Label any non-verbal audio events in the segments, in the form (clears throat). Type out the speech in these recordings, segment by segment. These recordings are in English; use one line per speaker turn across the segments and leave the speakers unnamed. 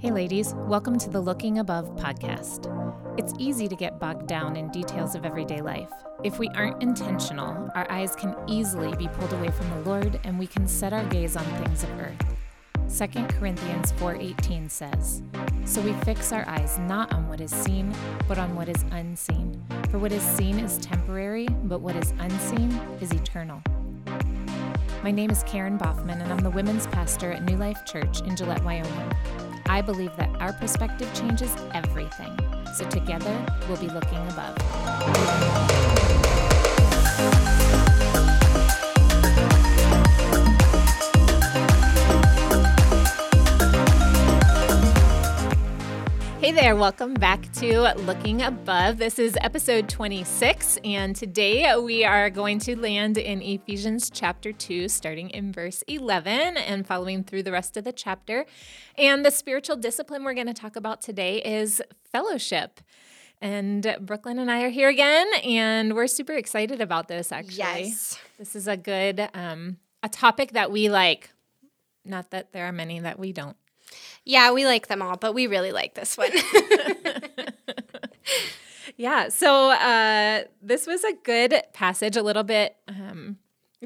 Hey, ladies, welcome to the Looking Above podcast. It's easy to get bogged down in details of everyday life. If we aren't intentional, our eyes can easily be pulled away from the Lord and we can set our gaze on things of earth. 2 Corinthians 4:18 says, "So we fix our eyes not on what is seen, but on what is unseen. For what is seen is temporary, but what is unseen is eternal." My name is Karen Boffman, and I'm the women's pastor at New Life Church in Gillette, Wyoming. I believe that our perspective changes everything. So together, we'll be looking above. Hey there, welcome back to Looking Above. This is episode 26, and today we are going to land in Ephesians chapter 2, starting in verse 11 and following through the rest of the chapter. And the spiritual discipline we're going to talk about today is fellowship. And Brooklyn and I are here again, and we're super excited about this actually.
Yes.
This is a good um, a topic that we like. Not that there are many that we don't.
Yeah, we like them all, but we really like this one. (laughs)
yeah. So uh, this was a good passage, a little bit um,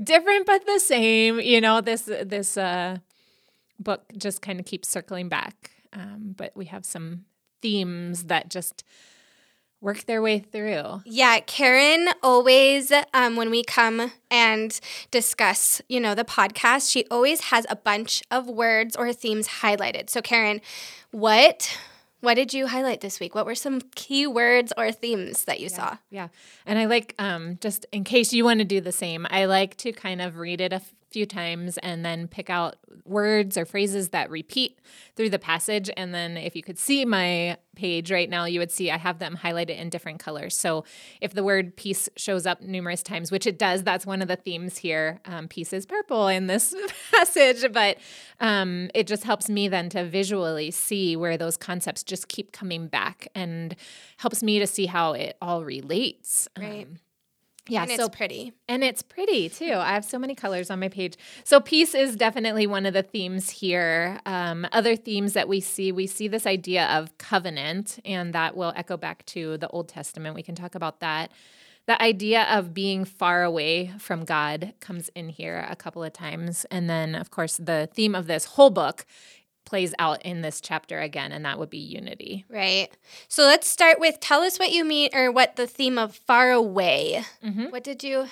different but the same. You know, this this uh, book just kind of keeps circling back, um, but we have some themes that just work their way through.
yeah, Karen always, um, when we come and discuss, you know, the podcast, she always has a bunch of words or themes highlighted. So, Karen, what what did you highlight this week? What were some key words or themes that you saw?
Yeah. And I like, um, just in case you want to do the same, I like to kind of read it a few times and then pick out words or phrases that repeat through the passage. And then if you could see my page right now, you would see I have them highlighted in different colors. So if the word peace shows up numerous times, which it does, that's one of the themes here. Um, peace is purple in this (laughs) passage, but um, it just helps me then to visually see where those concepts just keep coming back and helps me to see how it all relates.
Right.
Um, yeah,
and
so
pretty.
and it's pretty too. I have so many colors on my page. So peace is definitely one of the themes here. Um, other themes that we see, we see this idea of covenant, and that will echo back to the Old Testament. We can talk about that. The idea of being far away from God comes in here a couple of times. And then, of course, the theme of this whole book plays out in this chapter again, and that would be unity.
Right. So let's start with tell us what you mean or what the theme of far away. Mm-hmm. What did you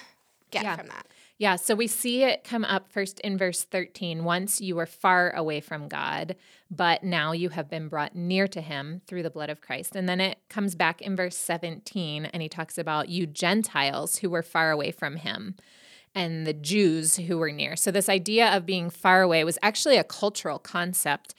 get
Yeah.
from that?
Yeah, so we see it come up first in verse 13. Once you were far away from God, but now you have been brought near to him through the blood of Christ. And then it comes back in verse 17, and he talks about you Gentiles who were far away from him and the Jews who were near. So, this idea of being far away was actually a cultural concept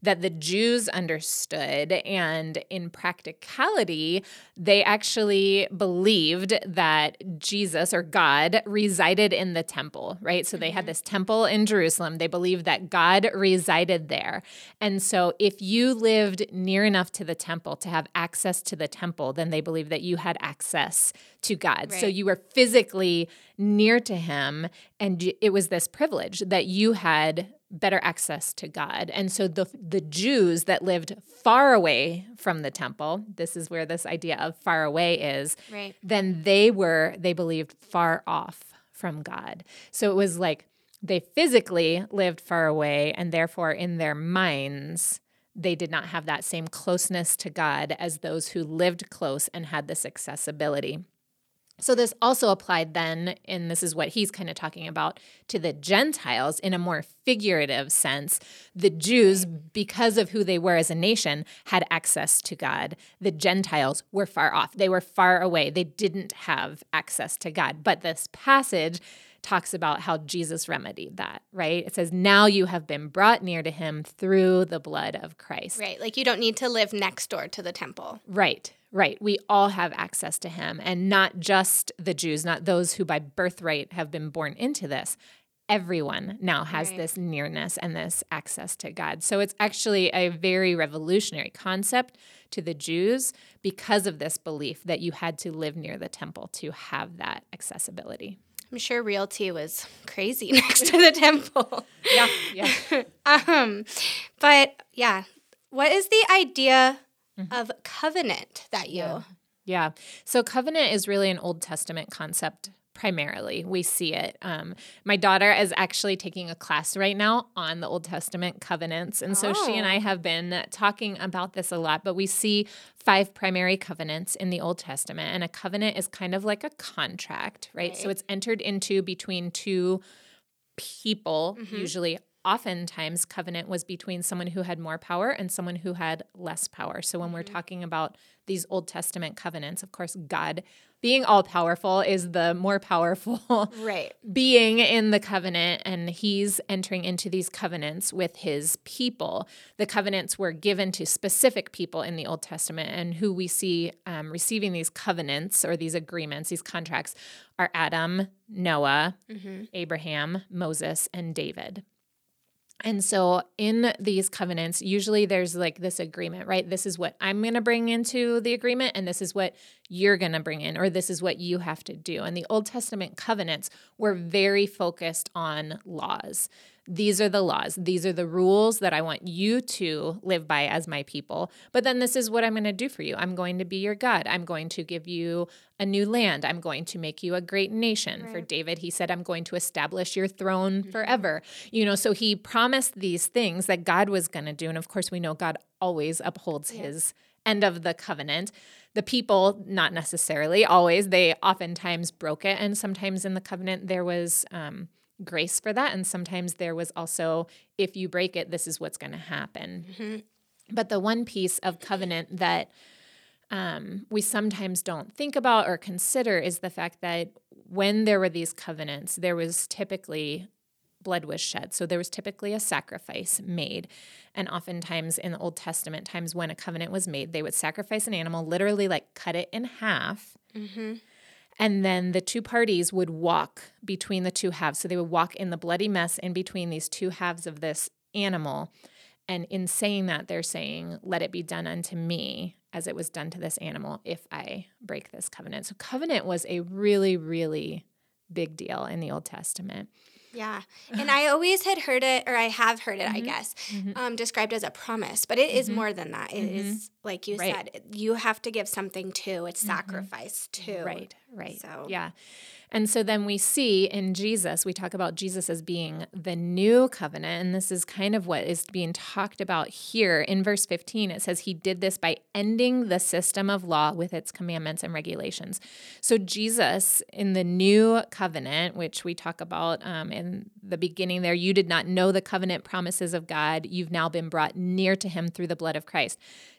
that the Jews understood. And in practicality, they actually believed that Jesus or God resided in the temple, right? So, they had mm-hmm. this temple in Jerusalem. They believed that God resided there. And so, if you lived near enough to the temple to have access to the temple, then they believed that you had access to God. So, you were physically near to him and it was this privilege that you had better access to God. And so the the Jews that lived far away from the temple, this is where this idea of far away is,
Right.
then they were they believed far off from God. So it was like they physically lived far away and therefore in their minds they did not have that same closeness to God as those who lived close and had this accessibility. So this also applied then, and this is what he's kind of talking about, to the Gentiles in a more figurative sense. The Jews, because of who they were as a nation, had access to God. The Gentiles were far off. They were far away. They didn't have access to God. But this passage talks about how Jesus remedied that, right? It says, Now you have been brought near to him through the blood of Christ.
Right. Like you don't need to live next door to the temple.
Right, right. We all have access to him, and not just the Jews, not those who by birthright have been born into this. Everyone now has
Right.
this nearness and this access to God. So it's actually a very revolutionary concept to the Jews because of this belief that you had to live near the temple to have that accessibility.
I'm sure realty was crazy (laughs) next to the temple.
Yeah, yeah. (laughs)
um, but yeah, what is the idea of covenant that you?
Yeah. Yeah. So covenant is really an Old Testament concept primarily. We see it. Um, my daughter is actually taking a class right now on the Old Testament covenants. And so she and I
Oh.
have been talking about this a lot, but we see five primary covenants in the Old Testament. And a covenant is kind of like a contract, right? So it's entered into between two people,
Mm-hmm.
usually. Oftentimes, covenant was between someone who had more power and someone who had less power. So, when we're
Mm-hmm.
talking about these Old Testament covenants, of course, God being all powerful is the more powerful
Right. (laughs)
being in the covenant and he's entering into these covenants with his people. The covenants were given to specific people in the Old Testament, and who we see um, receiving these covenants or these agreements, these contracts, are Adam, Noah, Abraham, Moses, and David. And so in these covenants, usually there's like this agreement, right? This is what I'm going to bring into the agreement, and this is what you're going to bring in, or this is what you have to do. And the Old Testament covenants were very focused on laws. These are the laws. These are the rules that I want you to live by as my people. But then this is what I'm going to do for you. I'm going to be your God. I'm going to give you a new land. I'm going to make you a great nation. For David, he said, I'm going to establish your throne mm-hmm. forever. You know, so he promised these things that God was going to do. And of course, we know God always upholds his end of the covenant. The people, not necessarily always, they oftentimes broke it. And sometimes in the covenant, there was um, grace for that. And sometimes there was also, if you break it, this is what's going to happen. But the one piece of covenant that um, we sometimes don't think about or consider is the fact that when there were these covenants, there was typically blood was shed. So there was typically a sacrifice made. And oftentimes in the Old Testament, times when a covenant was made, they would sacrifice an animal, literally like cut it in half. Mm-hmm. And then the two parties would walk between the two halves. So they would walk in the bloody mess in between these two halves of this animal. And in saying that, they're saying, Let it be done unto me as it was done to this animal if I break this covenant. So, covenant was a really, really big deal in the Old Testament.
Yeah. (laughs) And I always had heard it, or I have heard it,
Mm-hmm.
I guess, um, described as a promise, but it is more than that. It is, like you
Mm-hmm. Right.
said, you have to give something too. It's sacrifice too.
Right, right.
So-
yeah. And so then we see in Jesus, we talk about Jesus as being the new covenant. And this is kind of what is being talked about here. In verse 15, it says he did this by ending the system of law with its commandments and regulations. So Jesus in the new covenant, which we talk about um, in the beginning there, you did not know the covenant promises of God. You've now been brought near to him through the blood of Christ.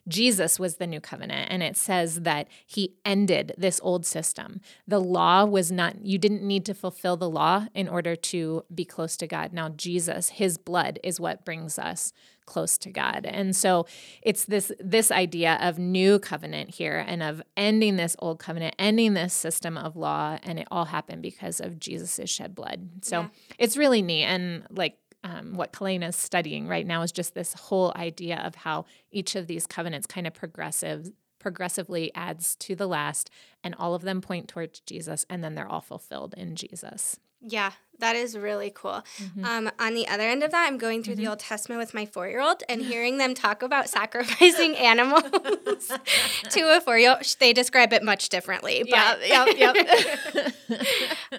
Jesus was the new covenant, and it says that he ended this old system. The law was not, you didn't need to fulfill the law in order to be close to God. Now, Jesus, his blood is what brings us close to God. And so it's this this idea of new covenant here and of ending this old covenant, ending this system of law, and it all happened because of Jesus' shed blood. So
Yeah.
it's really neat. And like um, what Kalena is studying right now is just this whole idea of how each of these covenants kind of progressive progressively adds to the last and all of them point towards Jesus and then they're all fulfilled in Jesus.
Yeah, that is really cool.
Mm-hmm.
Um, on the other end of that, I'm going through the Old Testament with my four year old and (laughs) hearing them talk about sacrificing (laughs) animals (laughs) to a four year old. They describe it much differently. But,
yep, yep.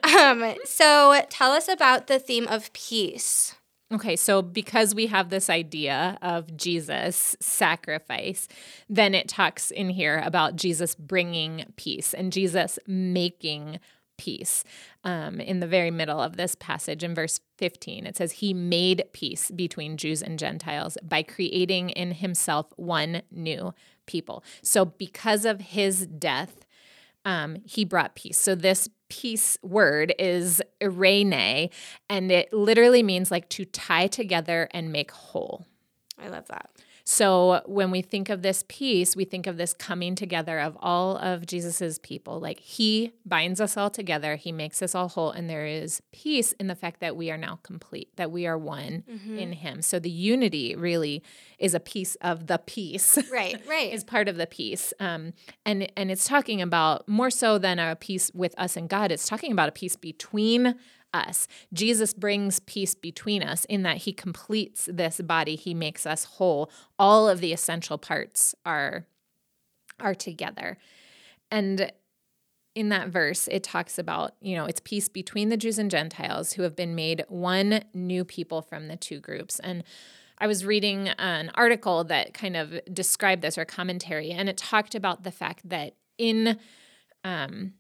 um, so tell us about the theme of peace.
Okay, so because we have this idea of Jesus' sacrifice, then it talks in here about Jesus bringing peace and Jesus making peace. Um, in the very middle of this passage, in verse 15, it says, He made peace between Jews and Gentiles by creating in Himself one new people. So, because of His death, um, he brought peace. So this peace word is eirene, and it literally means like to tie together and make whole.
I love that.
So when we think of this peace, we think of this coming together of all of Jesus's people. Like he binds us all together, he makes us all whole, and there is peace in the fact that we are now complete, that we are one in him. So the unity really is a piece of the peace.
Right, right. (laughs)
is part of the peace. Um, and and it's talking about more so than a peace with us and God. It's talking about a peace between us. Jesus brings peace between us in that he completes this body, he makes us whole. All of the essential parts are are together. And in that verse, it talks about, you know, it's peace between the Jews and Gentiles who have been made one new people from the two groups. And I was reading an article that kind of described this or commentary, and it talked about the fact that in um,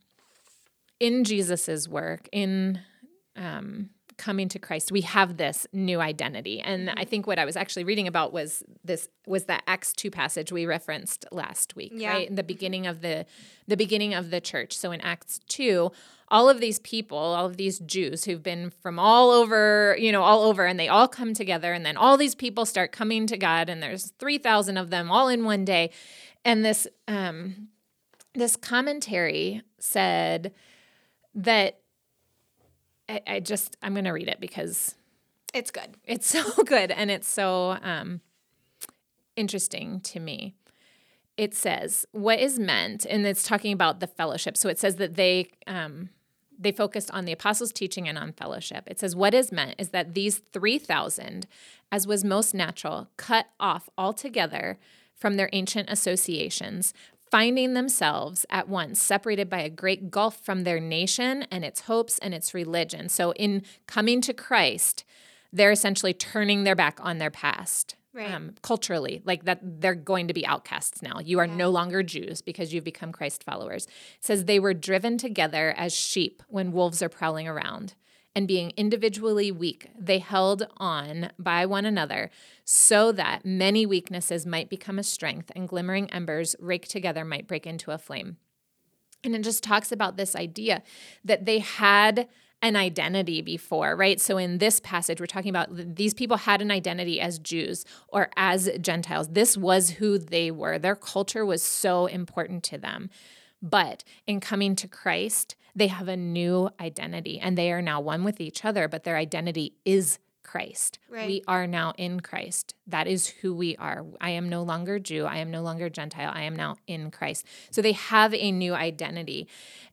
in Jesus's work, in um, coming to Christ, we have this new identity. And I think what I was actually reading about was this was that Acts 2 passage we referenced last week, yeah. right? In the beginning of the the beginning of the church. So in Acts 2, all of these people, all of these Jews who've been from all over, you know, all over and they all come together and then all these people start coming to God and there's 3,000 of them all in one day. And this um this commentary said that I, I just I'm going to read it because
it's good.
It's (laughs) so good and it's so um, interesting to me. It says what is meant, and it's talking about the fellowship. So it says that they um, they focused on the apostles' teaching and on fellowship. It says what is meant is that these three thousand, as was most natural, cut off altogether from their ancient associations, finding themselves at once separated by a great gulf from their nation and its hopes and its religion. So, in coming to Christ, they're essentially turning their back on their past. Right. Um, culturally, like that, they're going to be outcasts now. You are yeah. no longer Jews because you've become Christ followers. It says they were driven together as sheep when wolves are prowling around and being individually weak, they held on by one another so that many weaknesses might become a strength and glimmering embers raked together might break into a flame. And it just talks about this idea that they had an identity before, right? So in this passage, we're talking about these people had an identity as Jews or as Gentiles. This was who they were. Their culture was so important to them. But in coming to Christ, they have a new identity and they are now one with each other, but their identity is Christ. Right. We are now in Christ. That is who we are. I am no longer Jew. I am no longer Gentile. I am now in Christ. So they have a new identity.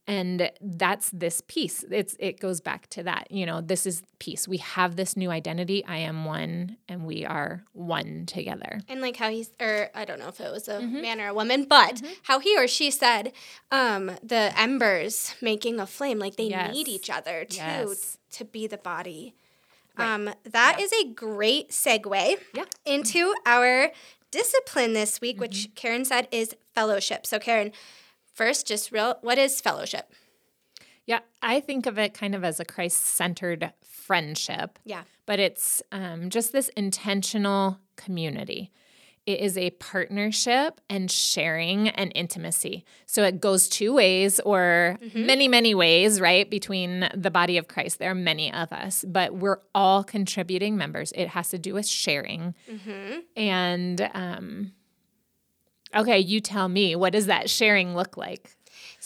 And that's this peace. It's it goes back to that. You know, this is peace. We have this new identity. I am one and we are one together.
And like how he's or I don't know if it was a mm-hmm. man or a woman, but mm-hmm. how he or she said, um, the embers making a flame, like they yes. need each other too yes. to be the body. Right. Um, that yeah. is a great segue yeah. into our discipline this week, mm-hmm. which Karen said is fellowship. So, Karen, first, just real, what is fellowship?
Yeah, I think of it kind of as a Christ centered friendship.
Yeah.
But it's um, just this intentional community. It is a partnership and sharing and intimacy. So it goes two ways or mm-hmm. many, many ways, right? Between the body of Christ. There are many of us, but we're all contributing members. It has to do with sharing. Mm-hmm. And, um, okay, you tell me, what does that sharing look like?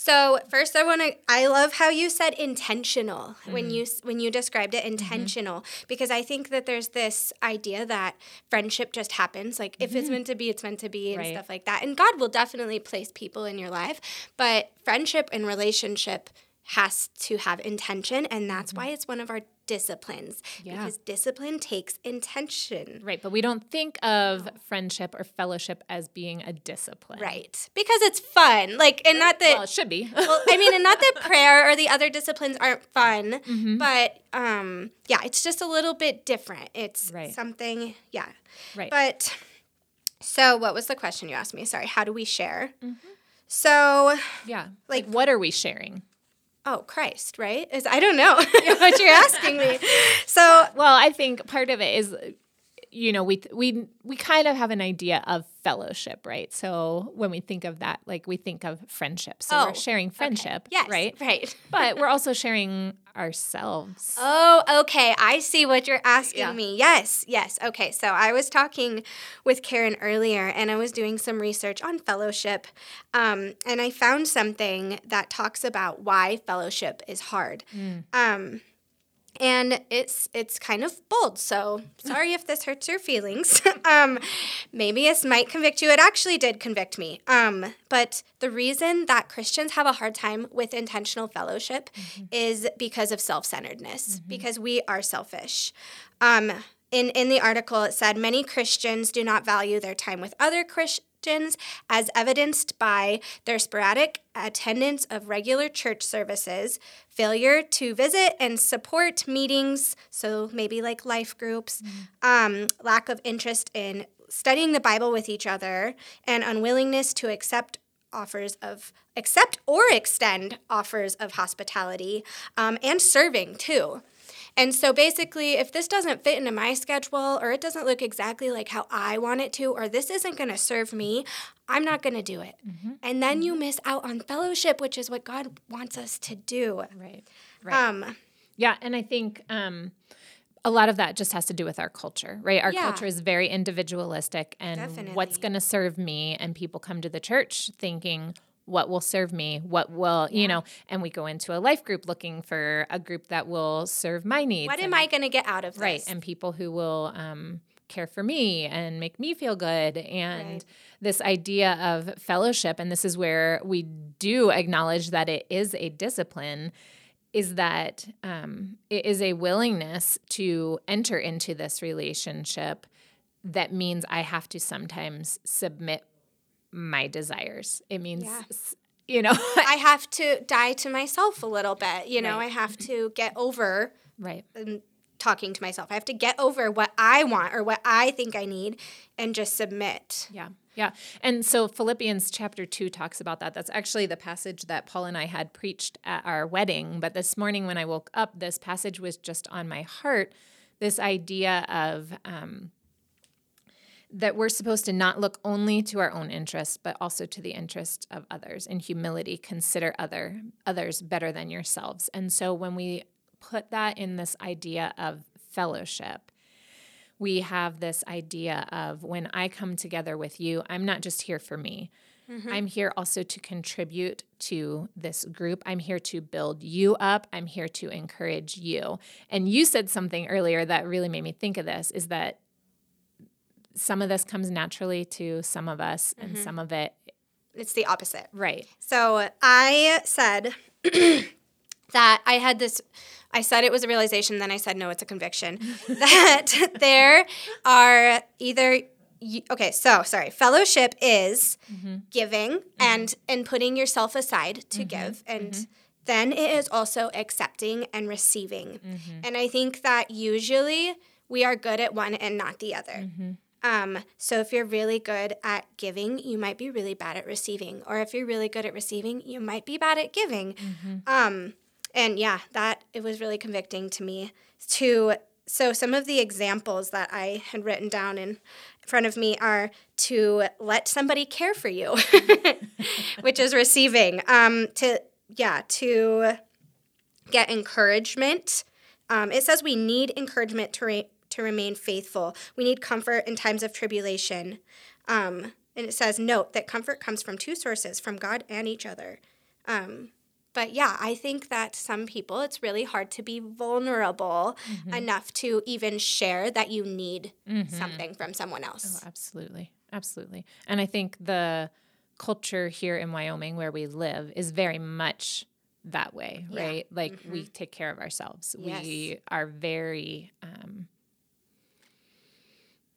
So first, I want to. I love how you said intentional mm. when you when you described it mm-hmm. intentional mm-hmm. because I think that there's this idea that friendship just happens. Like mm-hmm. if it's mm-hmm. meant to be, it's meant to be, and right. stuff like that. And God will definitely place people in your life, but friendship and relationship has to have intention, and that's mm-hmm. why it's one of our disciplines yeah. because discipline takes intention.
Right, but we don't think of friendship or fellowship as being a discipline.
Right. Because it's fun. Like and not that
Well, it should be. (laughs)
well, I mean, and not that (laughs) prayer or the other disciplines aren't fun, mm-hmm. but um yeah, it's just a little bit different. It's right. something, yeah.
Right.
But so what was the question you asked me? Sorry, how do we share? Mm-hmm. So,
yeah. Like, like what are we sharing?
Oh, Christ, right? Is I don't know (laughs) what you're asking me. (laughs) So,
well, I think part of it is you know, we we we kind of have an idea of fellowship, right? So when we think of that, like we think of friendship. So oh, we're sharing friendship,
okay. yes,
right?
Right.
but we're (laughs) also sharing ourselves.
Oh, okay. I see what you're asking yeah. me. Yes, yes. Okay. So I was talking with Karen earlier, and I was doing some research on fellowship, um, and I found something that talks about why fellowship is hard. Mm. Um, and it's it's kind of bold. So sorry if this hurts your feelings. (laughs) Um, maybe this might convict you. It actually did convict me. Um, but the reason that christians have a hard time with intentional fellowship mm-hmm. is because of self-centeredness mm-hmm. because we are selfish. Um, in, in the article it said many christians do not value their time with other christians Christians, as evidenced by their sporadic attendance of regular church services, failure to visit and support meetings, so maybe like life groups, mm-hmm. um, lack of interest in studying the Bible with each other, and unwillingness to accept offers of accept or extend offers of hospitality um, and serving too. And so basically, if this doesn't fit into my schedule or it doesn't look exactly like how I want it to, or this isn't going to serve me, I'm not going to do it. Mm-hmm. And then mm-hmm. you miss out on fellowship, which is what God wants us to do.
Right. Right. Um, yeah. And I think. Um, a lot of that just has to do with our culture, right? Our yeah. culture is very individualistic and Definitely. what's going to serve me. And people come to the church thinking, what will serve me what will yeah. you know and we go into a life group looking for a group that will serve my needs
what am i going to get out of this
right and people who will um, care for me and make me feel good and right. this idea of fellowship and this is where we do acknowledge that it is a discipline is that um, it is a willingness to enter into this relationship that means I have to sometimes submit my desires. It means, yeah. you know, (laughs)
I have to die to myself a little bit. You know, right. I have to get over
right
and talking to myself. I have to get over what I want or what I think I need and just submit.
Yeah. Yeah. And so Philippians chapter 2 talks about that. That's actually the passage that Paul and I had preached at our wedding. But this morning when I woke up, this passage was just on my heart. This idea of um, that we're supposed to not look only to our own interests but also to the interest of others. In humility consider other others better than yourselves. And so when we put that in this idea of fellowship we have this idea of when i come together with you i'm not just here for me. Mm-hmm. i'm here also to contribute to this group. I'm here to build you up. I'm here to encourage you. And you said something earlier that really made me think of this is that some of this comes naturally to some of us, mm-hmm. and some of it.
It's the opposite.
Right.
So I said (clears throat) that I had this. I said it was a realization, then I said, no, it's a conviction (laughs) that there are either okay so sorry fellowship is mm-hmm. giving mm-hmm. and and putting yourself aside to mm-hmm. give and mm-hmm. then it is also accepting and receiving mm-hmm. and i think that usually we are good at one and not the other mm-hmm. Um, so if you're really good at giving, you might be really bad at receiving. Or if you're really good at receiving, you might be bad at giving. Mm-hmm. Um, and yeah, that it was really convicting to me. To so some of the examples that I had written down in front of me are to let somebody care for you, (laughs) which is receiving. Um, to yeah, to get encouragement. Um, it says we need encouragement to re- to remain faithful. We need comfort in times of tribulation. Um, and it says, note that comfort comes from two sources, from God and each other. Um, but yeah, I think that some people, it's really hard to be vulnerable mm-hmm. enough to even share that you need mm-hmm. something from someone else.
Oh, absolutely. Absolutely. And I think the culture here in Wyoming where we live is very much that way, yeah. right? Like mm-hmm. we take care of ourselves. Yes. We are very um,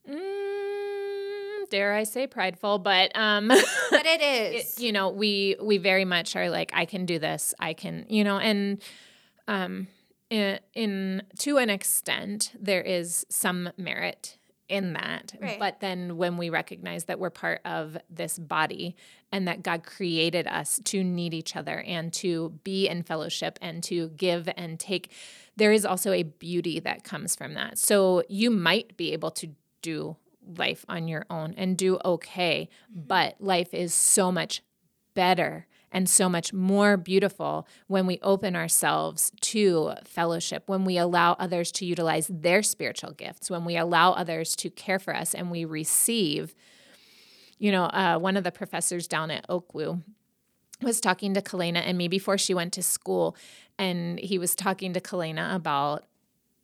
Mm, dare I say prideful, but um (laughs)
but it (laughs) is.
It, you know, we we very much are like I can do this. I can, you know, and um in, in to an extent there is some merit in that. Right. But then when we recognize that we're part of this body and that God created us to need each other and to be in fellowship and to give and take, there is also a beauty that comes from that. So you might be able to do life on your own and do okay. But life is so much better and so much more beautiful when we open ourselves to fellowship, when we allow others to utilize their spiritual gifts, when we allow others to care for us and we receive. You know, uh, one of the professors down at Oakwoo was talking to Kalena and me before she went to school, and he was talking to Kalena about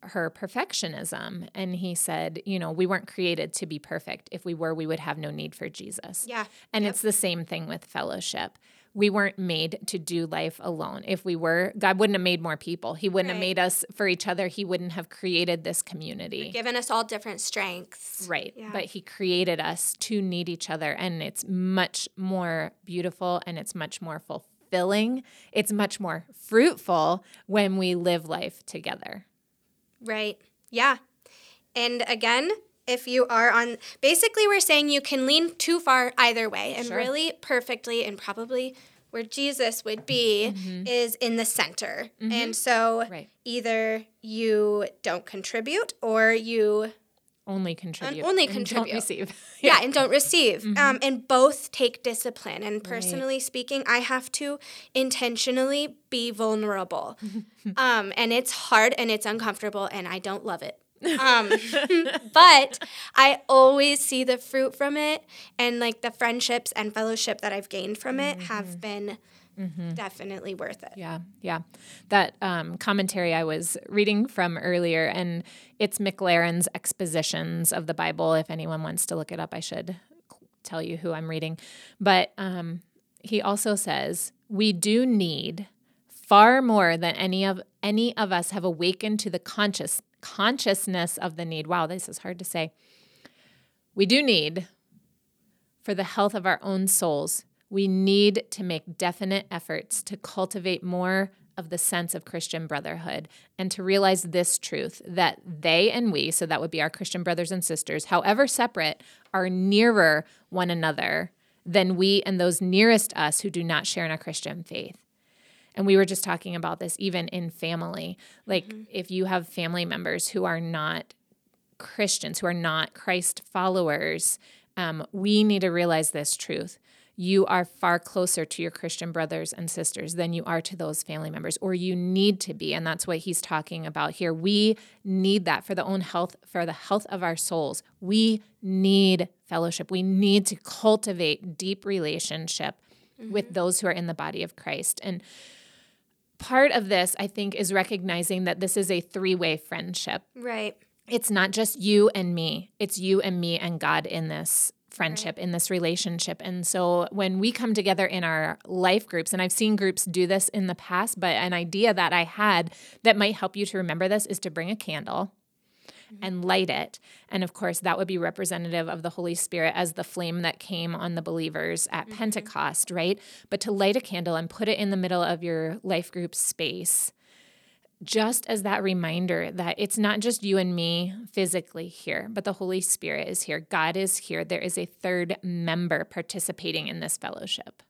her perfectionism. And he said, you know, we weren't created to be perfect. If we were, we would have no need for Jesus.
Yeah.
And yep. it's the same thing with fellowship. We weren't made to do life alone. If we were, God wouldn't have made more people. He wouldn't right. have made us for each other. He wouldn't have created this community.
Given us all different strengths.
Right. Yeah. But He created us to need each other. And it's much more beautiful and it's much more fulfilling. It's much more fruitful when we live life together.
Right. Yeah. And again, if you are on basically we're saying you can lean too far either way and sure. really perfectly and probably where Jesus would be mm-hmm. is in the center. Mm-hmm. And so right. either you don't contribute or you
only contribute.
only contribute.
Don't receive. (laughs)
yeah. yeah. and don't receive. Mm-hmm. Um, and both take discipline. And personally right. speaking, I have to intentionally be vulnerable. (laughs) um, and it's hard and it's uncomfortable, and I don't love it. (laughs) um, but I always see the fruit from it, and like the friendships and fellowship that I've gained from it mm-hmm. have been mm-hmm. definitely worth it.
Yeah, yeah. That um, commentary I was reading from earlier, and it's Maclaren's expositions of the Bible. If anyone wants to look it up, I should tell you who I'm reading. But um, he also says we do need far more than any of any of us have awakened to the conscious consciousness of the need. Wow, this is hard to say. We do need for the health of our own souls we need to make definite efforts to cultivate more of the sense of Christian brotherhood and to realize this truth that they and we, so that would be our Christian brothers and sisters, however separate, are nearer one another than we and those nearest us who do not share in our Christian faith. And we were just talking about this even in family. Like, mm-hmm. if you have family members who are not Christians, who are not Christ followers, um, we need to realize this truth you are far closer to your Christian brothers and sisters than you are to those family members, or you need to be. And that's what he's talking about here. We need that for the own health, for the health of our souls. We need fellowship. We need to cultivate deep relationship mm-hmm. with those who are in the body of Christ. And part of this, I think, is recognizing that this is a three way friendship.
Right.
It's not just you and me, it's you and me and God in this friendship right. in this relationship. And so when we come together in our life groups, and I've seen groups do this in the past, but an idea that I had that might help you to remember this is to bring a candle mm-hmm. and light it. And of course, that would be representative of the Holy Spirit as the flame that came on the believers at mm-hmm. Pentecost, right? But to light a candle and put it in the middle of your life group space just as that reminder that it's not just you and me physically here, but the Holy Spirit is here. God is here. There is a third member participating in this fellowship.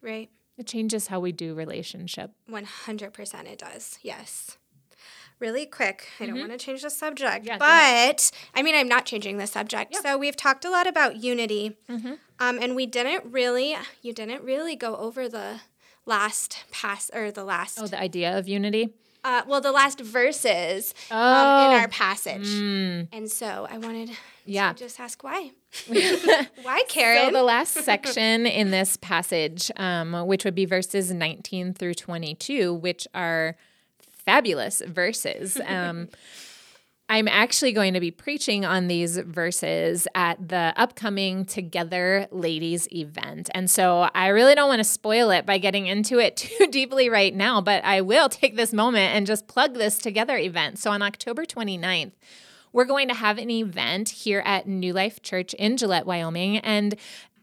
Right.
It changes how we do relationship.
100% it does. Yes. Really quick, I don't mm-hmm. want to change the subject, yeah, but I mean, I'm not changing the subject. Yeah. So we've talked a lot about unity, mm-hmm. um, and we didn't really, you didn't really go over the last pass or the last.
Oh, the idea of unity
uh, well, the last verses oh. um, in our passage. Mm. And so I wanted yeah. to just ask why. (laughs) (laughs) why, Karen?
So the last section in this passage, um, which would be verses 19 through 22, which are fabulous verses. Um, (laughs) I'm actually going to be preaching on these verses at the upcoming Together Ladies event. And so I really don't want to spoil it by getting into it (laughs) too deeply right now, but I will take this moment and just plug this Together event. So on October 29th, we're going to have an event here at New Life Church in Gillette, Wyoming. And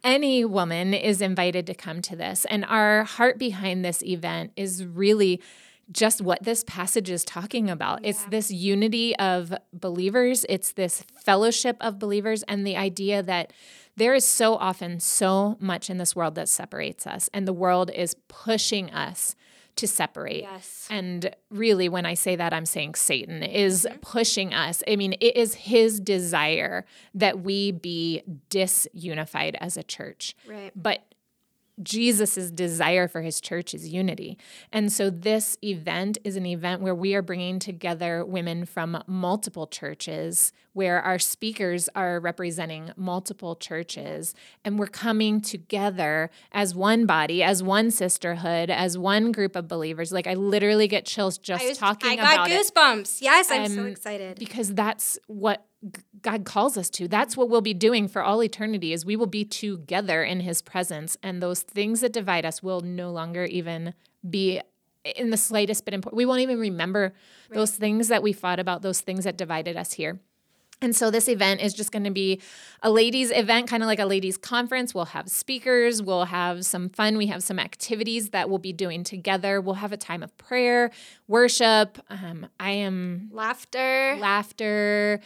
any woman is invited to come to this. And our heart behind this event is really just what this passage is talking about. Yeah. It's this unity of believers, it's this fellowship of believers, and the idea that there is so often so much in this world that separates us, and the world is pushing us to separate.
Yes.
And really, when I say that, I'm saying Satan is mm-hmm. pushing us. I mean, it is his desire that we be disunified as a church.
Right.
But Jesus' desire for his church is unity. And so this event is an event where we are bringing together women from multiple churches, where our speakers are representing multiple churches, and we're coming together as one body, as one sisterhood, as one group of believers. Like I literally get chills just
was-
talking about it.
I got
it
goosebumps. Yes, I'm so
Um,
excited.
because that's what God calls us to. That's what we'll be doing for all eternity is we will be together in his presence and those things that divide us will no longer even be in the slightest bit important. We won't even remember those things that we fought about, those things that divided us here. And so this event is just going to be a ladies event, kind of like a ladies conference. We'll have speakers, we'll have some fun, we have some activities that we'll be doing together. We'll have a time of prayer, worship. Um, I am
Laughter.
laughter,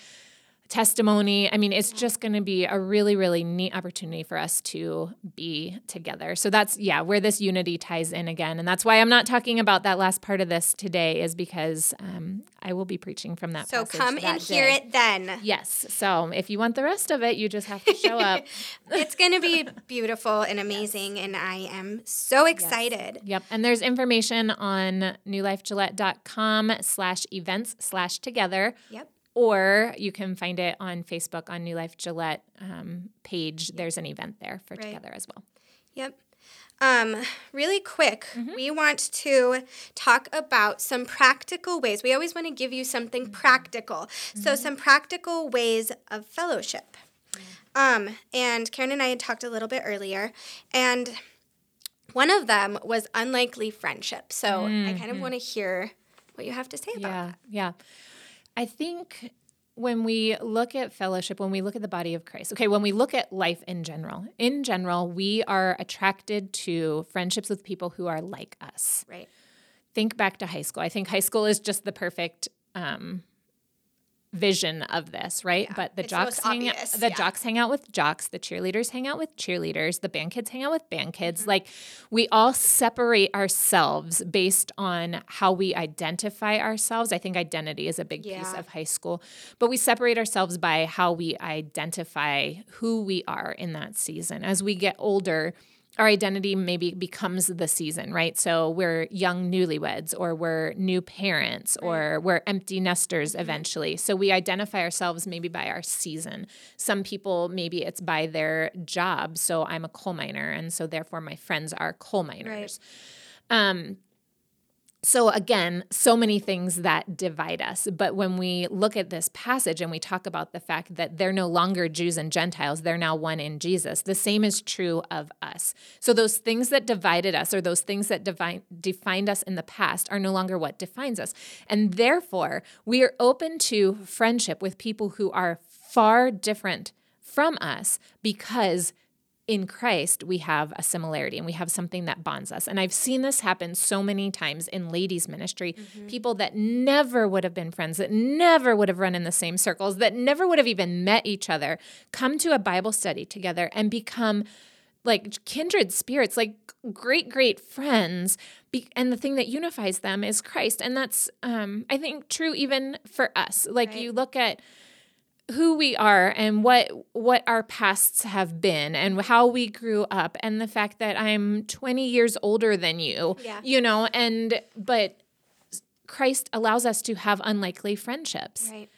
testimony. I mean, it's just going to be a really, really neat opportunity for us to be together. So that's, yeah, where this unity ties in again. And that's why I'm not talking about that last part of this today, is because um, I will be preaching from that
so come
that
and hear it then.
Yes. So if you want the rest of it, you just have to show up. (laughs)
it's going to be (laughs) beautiful and amazing, and I am so excited.
Yep. And there's information on newlifegillette.com slash events slash together.
Yep.
Or you can find it on Facebook on New Life Gillette um, page. There's an event there for
Right.
together as well.
Yep. Um, really quick, we want to talk about some practical ways. We always want to give you something practical. So, some practical ways of fellowship. Um, and Karen and I had talked a little bit earlier, and one of them was unlikely friendship. So, I kind of want to hear what you have to say about
Yeah, yeah. I think when we look at fellowship, when we look at the body of Christ, okay, when we look at life in general, in general, we are attracted to friendships with people who are like us.
Right.
Think back to high school. I think high school is just the perfect um, vision of this, right? but the
it's the
jocks hang
obvious,
the
yeah.
jocks hang out with jocks, the cheerleaders hang out with cheerleaders, the band kids hang out with band kids.
Mm-hmm.
Like we all separate ourselves based on how we identify ourselves. I think identity is a big piece of high school, but we separate ourselves by how we identify who we are in that season. As we get older, our identity maybe becomes the season, right? So we're young newlyweds, or we're new parents, or we're empty nesters eventually. So we identify ourselves maybe by our season. Some people, maybe it's by their job. So I'm a coal miner, and so therefore my friends are coal miners. Um, so again, so many things that divide us. But when we look at this passage and we talk about the fact that they're no longer Jews and Gentiles, they're now one in Jesus, the same is true of us. So those things that divided us or those things that defi- defined us in the past are no longer what defines us. And therefore, we are open to friendship with people who are far different from us because in Christ, we have a similarity and we have something that bonds us. And I've seen this happen so many times in ladies' ministry. People that never would have been friends, that never would have run in the same circles, that never would have even met each other, come to a Bible study together and become like kindred spirits, like great, great friends. Be- and the thing that unifies them is Christ. And that's, um, I think, true even for us. Like
Right.
you look at, who we are and what what our pasts have been and how we grew up and the fact that I'm 20 years older than you
Yeah.
you know and but Christ allows us to have unlikely friendships
Right.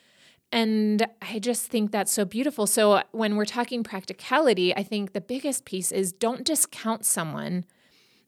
and I just think that's so beautiful. So when we're talking practicality, I think the biggest piece is don't discount someone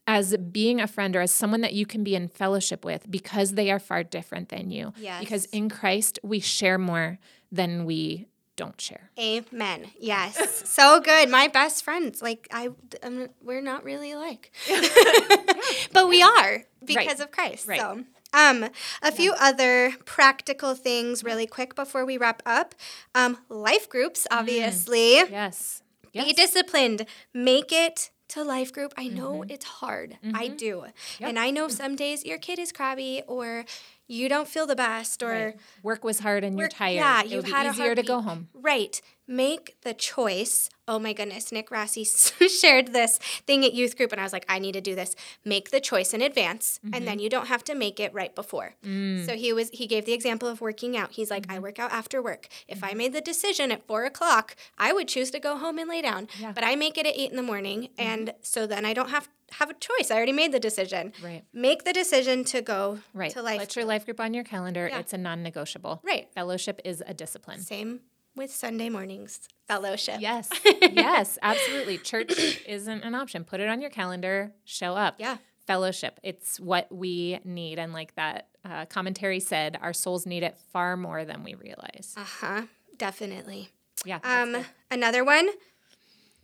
as being a friend or as someone that you can be in fellowship with because they are far different than you.
Yes.
Because in Christ, we share more than we don't share.
Amen. Yes. (laughs) so good. My best friends, like I, I'm, we're not really alike, (laughs) but we are because
Right.
of Christ.
Right.
So, um, a few other practical things, really quick, before we wrap up. Um, life groups, obviously.
Yes.
Be disciplined. Make it to life group. I know
Mm-hmm.
it's hard. I do. And I know some days your kid is crabby or you don't feel the best or
Right. Work was hard and you're tired.
Yeah, you've
be
had a
easier
hard
to go home.
Right. Make the choice. Oh my goodness, Nick Rassi (laughs) shared this thing at youth group, and I was like, I need to do this. Make the choice in advance, mm-hmm. and then you don't have to make it right before. Mm. So he was he gave the example of working out. He's like, mm-hmm. I work out after work. If mm-hmm. I made the decision at four o'clock, I would choose to go home and lay down. Yeah. But I make it at eight in the morning, mm-hmm. and so then I don't have have a choice. I already made the decision.
Right.
Make the decision to go
right.
to life.
Put your life group on your calendar. Yeah. It's a non-negotiable.
Right.
Fellowship is a discipline.
Same with Sunday mornings fellowship.
Yes. (laughs) yes, absolutely. Church (coughs) isn't an option. Put it on your calendar, show up.
Yeah.
Fellowship. It's what we need. And like that uh, commentary said, our souls need it far more than we realize.
Uh huh. Definitely.
Yeah.
Um, another one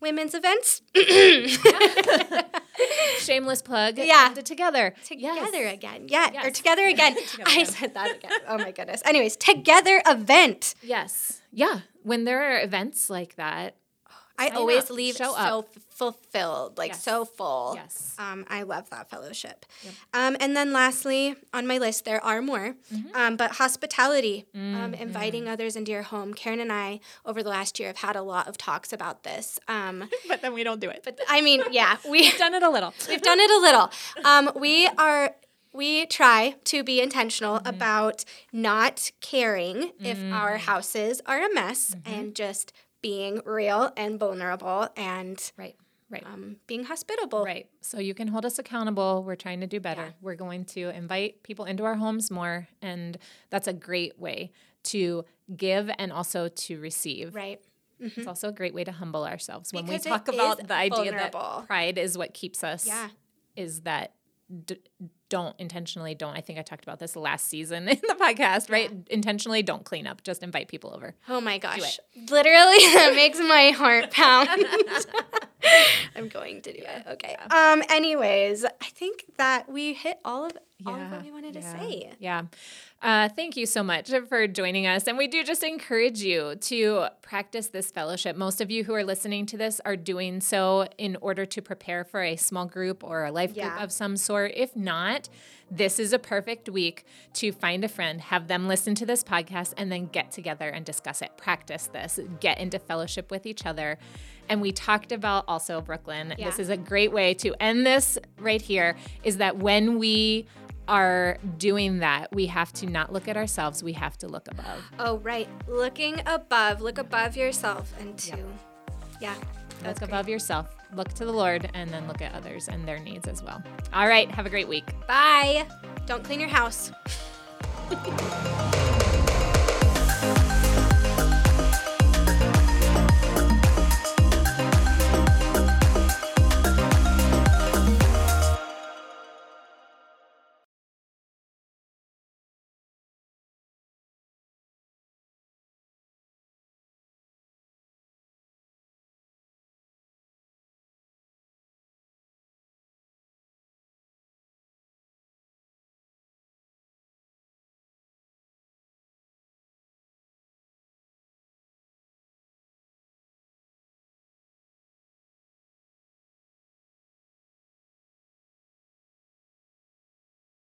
women's events. (laughs) (laughs) (laughs)
Shameless plug.
Yeah.
Together.
Together yes. again. Yeah. Yes. Or together (laughs) again. together I said that again. Oh my goodness. Anyways, together event.
Yes. Yeah. When there are events like that,
I always up. leave
Show
so fulfilled, like
yes.
so full.
Yes.
Um, I love that fellowship. Yep. Um, and then lastly, on my list, there are more, mm-hmm. um, but hospitality, um, mm-hmm. inviting others into your home. Karen and I, over the last year, have had a lot of talks about this. Um, (laughs)
but then we don't do it.
But I mean, yeah, (laughs) we've
done it a little. (laughs)
we've done it a little. Um, we are we try to be intentional mm-hmm. about not caring mm-hmm. if our houses are a mess mm-hmm. and just being real and vulnerable and
right right.
um, being hospitable.
Right. So you can hold us accountable. We're trying to do better. Yeah. we're going to invite people into our homes more and that's a great way to give and also to receive.
Right.
Mm-hmm. it's also a great way to humble ourselves when because we talk about the idea vulnerable. that pride is what keeps us
yeah.
is that d- don't intentionally don't i think i talked about this last season (laughs) in the podcast right? Yeah. intentionally don't clean up just invite people over.
Oh my gosh. Literally (laughs) that makes my heart pound (laughs) (laughs) i'm going to do yeah. it okay yeah. um anyways i think that we hit all of all of what we wanted to say
yeah uh, thank you so much for joining us. And we do just encourage you to practice this fellowship. Most of you who are listening to this are doing so in order to prepare for a small group or a life yeah. group of some sort. If not, this is a perfect week to find a friend, have them listen to this podcast, and then get together and discuss it. Practice this, get into fellowship with each other. And we talked about also Brooklyn. Yeah. This is a great way to end this right here is that when we are doing that, we have to not look at ourselves, we have to look above.
Oh, right. Looking above, look above yourself and to, yeah.
Look great. above yourself, look to the Lord, and then look at others and their needs as well. All right. Have a great week.
Bye. Don't clean your house. (laughs)